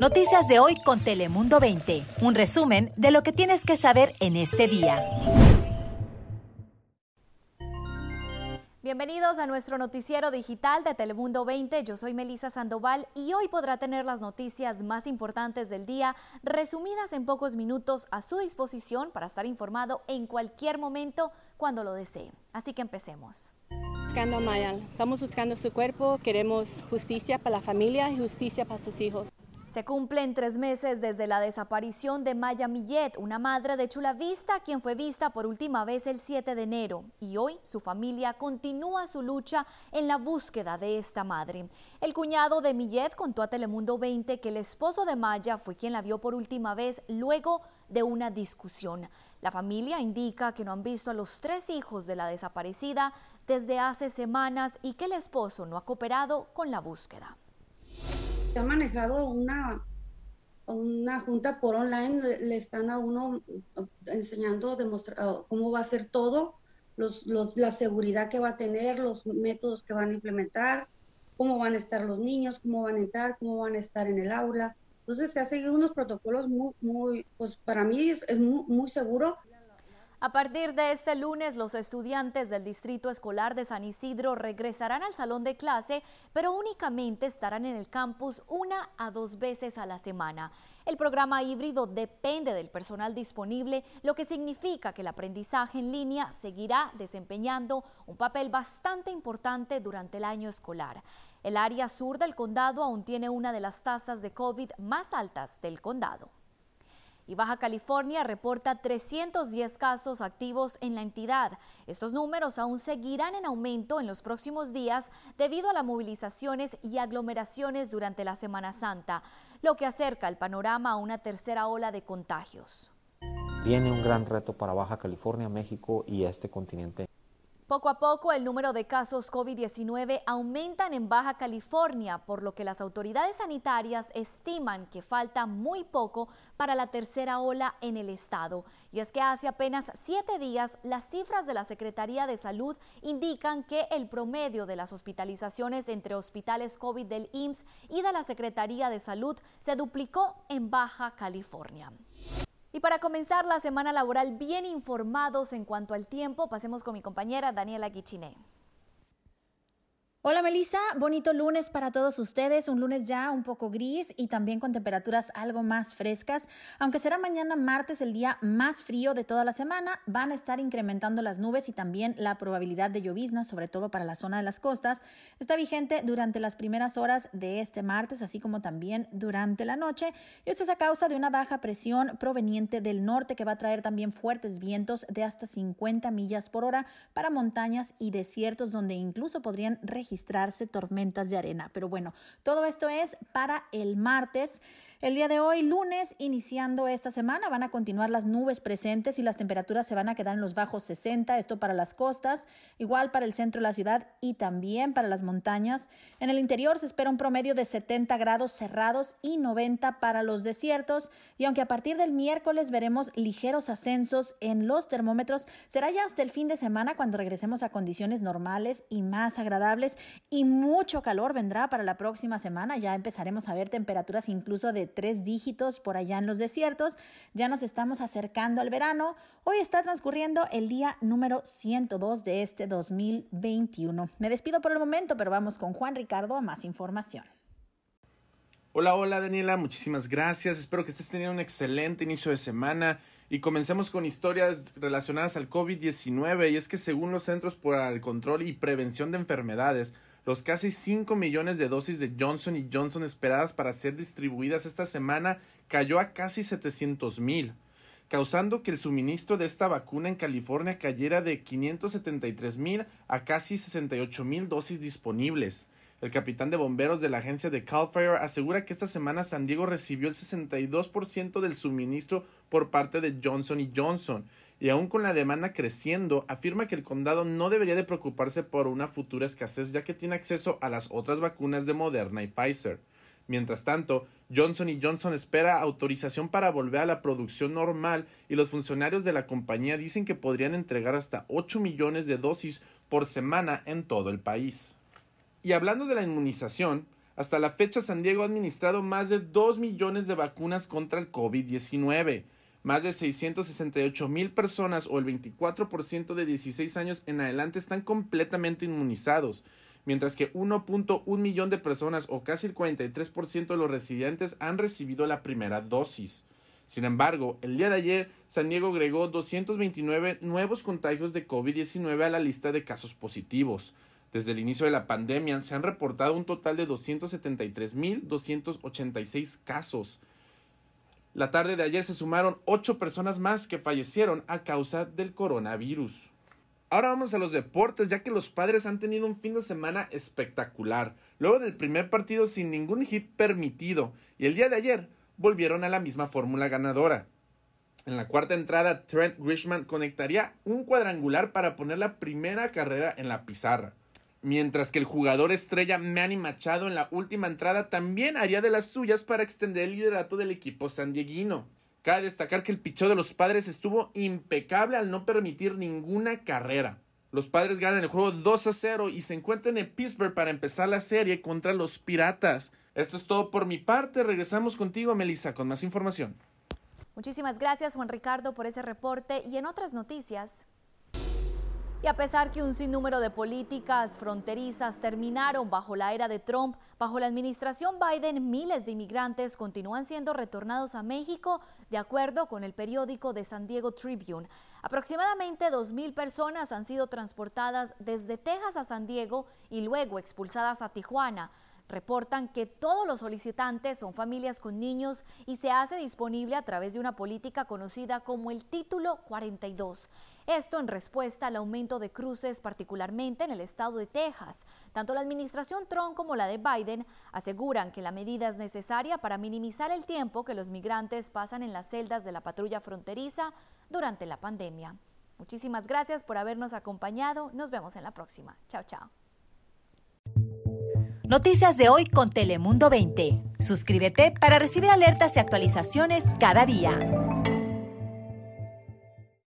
Noticias de hoy con Telemundo 20. Un resumen de lo que tienes que saber en este día. Bienvenidos a nuestro noticiero digital de Telemundo 20. Yo soy Melisa Sandoval y hoy podrá tener las noticias más importantes del día resumidas en pocos minutos a su disposición para estar informado en cualquier momento cuando lo desee. Así que empecemos. Buscando a Maya, estamos buscando su cuerpo, queremos justicia para la familia y justicia para sus hijos. Se cumplen tres meses desde la desaparición de Maya Millet, una madre de Chula Vista, quien fue vista por última vez el 7 de enero. Y hoy su familia continúa su lucha en la búsqueda de esta madre. El cuñado de Millet contó a Telemundo 20 que el esposo de Maya fue quien la vio por última vez luego de una discusión. La familia indica que no han visto a los tres hijos de la desaparecida desde hace semanas y que el esposo no ha cooperado con la búsqueda ha manejado una, una junta por online, le están a uno enseñando demostrar, cómo va a ser todo, los, los, la seguridad que va a tener, los métodos que van a implementar, cómo van a estar los niños, cómo van a entrar, cómo van a estar en el aula. Entonces se ha seguido unos protocolos muy, muy pues para mí es, es muy, muy seguro a partir de este lunes, los estudiantes del Distrito Escolar de San Isidro regresarán al salón de clase, pero únicamente estarán en el campus una a dos veces a la semana. El programa híbrido depende del personal disponible, lo que significa que el aprendizaje en línea seguirá desempeñando un papel bastante importante durante el año escolar. El área sur del condado aún tiene una de las tasas de COVID más altas del condado y Baja California reporta 310 casos activos en la entidad. Estos números aún seguirán en aumento en los próximos días debido a las movilizaciones y aglomeraciones durante la Semana Santa, lo que acerca el panorama a una tercera ola de contagios. Viene un gran reto para Baja California, México y este continente. Poco a poco el número de casos COVID-19 aumentan en Baja California, por lo que las autoridades sanitarias estiman que falta muy poco para la tercera ola en el estado. Y es que hace apenas siete días las cifras de la Secretaría de Salud indican que el promedio de las hospitalizaciones entre hospitales COVID del IMSS y de la Secretaría de Salud se duplicó en Baja California. Y para comenzar la semana laboral bien informados en cuanto al tiempo, pasemos con mi compañera Daniela Guichiné. Hola Melissa, bonito lunes para todos ustedes, un lunes ya un poco gris y también con temperaturas algo más frescas, aunque será mañana martes el día más frío de toda la semana, van a estar incrementando las nubes y también la probabilidad de llovizna, sobre todo para la zona de las costas, está vigente durante las primeras horas de este martes, así como también durante la noche, y esto es a causa de una baja presión proveniente del norte que va a traer también fuertes vientos de hasta 50 millas por hora para montañas y desiertos donde incluso podrían registrar tormentas de arena. Pero bueno, todo esto es para el martes. El día de hoy, lunes, iniciando esta semana, van a continuar las nubes presentes y las temperaturas se van a quedar en los bajos 60, esto para las costas, igual para el centro de la ciudad y también para las montañas. En el interior se espera un promedio de 70 grados cerrados y 90 para los desiertos y aunque a partir del miércoles veremos ligeros ascensos en los termómetros, será ya hasta el fin de semana cuando regresemos a condiciones normales y más agradables y mucho calor vendrá para la próxima semana. Ya empezaremos a ver temperaturas incluso de tres dígitos por allá en los desiertos. Ya nos estamos acercando al verano. Hoy está transcurriendo el día número 102 de este 2021. Me despido por el momento, pero vamos con Juan Ricardo a más información. Hola, hola Daniela, muchísimas gracias. Espero que estés teniendo un excelente inicio de semana y comencemos con historias relacionadas al COVID-19 y es que según los Centros para el Control y Prevención de Enfermedades, los casi 5 millones de dosis de Johnson Johnson esperadas para ser distribuidas esta semana cayó a casi 700 mil, causando que el suministro de esta vacuna en California cayera de 573 mil a casi 68 mil dosis disponibles. El capitán de bomberos de la agencia de Cal Fire asegura que esta semana San Diego recibió el 62% del suministro por parte de Johnson Johnson y aún con la demanda creciendo, afirma que el condado no debería de preocuparse por una futura escasez ya que tiene acceso a las otras vacunas de Moderna y Pfizer. Mientras tanto, Johnson Johnson espera autorización para volver a la producción normal y los funcionarios de la compañía dicen que podrían entregar hasta 8 millones de dosis por semana en todo el país. Y hablando de la inmunización, Hasta la fecha, San Diego ha administrado más de 2 millones de vacunas contra el COVID-19. Más de 668 mil personas o el 24% de 16 años en adelante están completamente inmunizados, mientras que 1.1 millón de personas o casi el 43% de los residentes han recibido la primera dosis. Sin embargo, el día de ayer, San Diego agregó 229 nuevos contagios de COVID-19 a la lista de casos positivos. Desde el inicio de la pandemia se han reportado un total de 273.286 casos. La tarde de ayer se sumaron 8 personas más que fallecieron a causa del coronavirus. Ahora vamos a los deportes, ya que los padres han tenido un fin de semana espectacular, luego del primer partido sin ningún hit permitido, y el día de ayer volvieron a la misma fórmula ganadora. En la cuarta entrada, Trent Grishman conectaría un cuadrangular para poner la primera carrera en la pizarra mientras que el jugador estrella Manny Machado en la última entrada también haría de las suyas para extender el liderato del equipo sandieguino. Cabe destacar que el pichó de los padres estuvo impecable al no permitir ninguna carrera. Los padres ganan el juego 2 a 0 y se encuentran en Pittsburgh para empezar la serie contra los Piratas. Esto es todo por mi parte. Regresamos contigo, Melissa, con más información. Muchísimas gracias, Juan Ricardo, por ese reporte. Y en otras noticias. A pesar que un sinnúmero de políticas fronterizas terminaron bajo la era de Trump, bajo la administración Biden miles de inmigrantes continúan siendo retornados a México, de acuerdo con el periódico de San Diego Tribune. Aproximadamente 2.000 personas han sido transportadas desde Texas a San Diego y luego expulsadas a Tijuana reportan que todos los solicitantes son familias con niños y se hace disponible a través de una política conocida como el Título 42. Esto en respuesta al aumento de cruces, particularmente en el estado de Texas. Tanto la administración Trump como la de Biden aseguran que la medida es necesaria para minimizar el tiempo que los migrantes pasan en las celdas de la patrulla fronteriza durante la pandemia. Muchísimas gracias por habernos acompañado. Nos vemos en la próxima. Chao, chao. Noticias de hoy con Telemundo 20. Suscríbete para recibir alertas y actualizaciones cada día.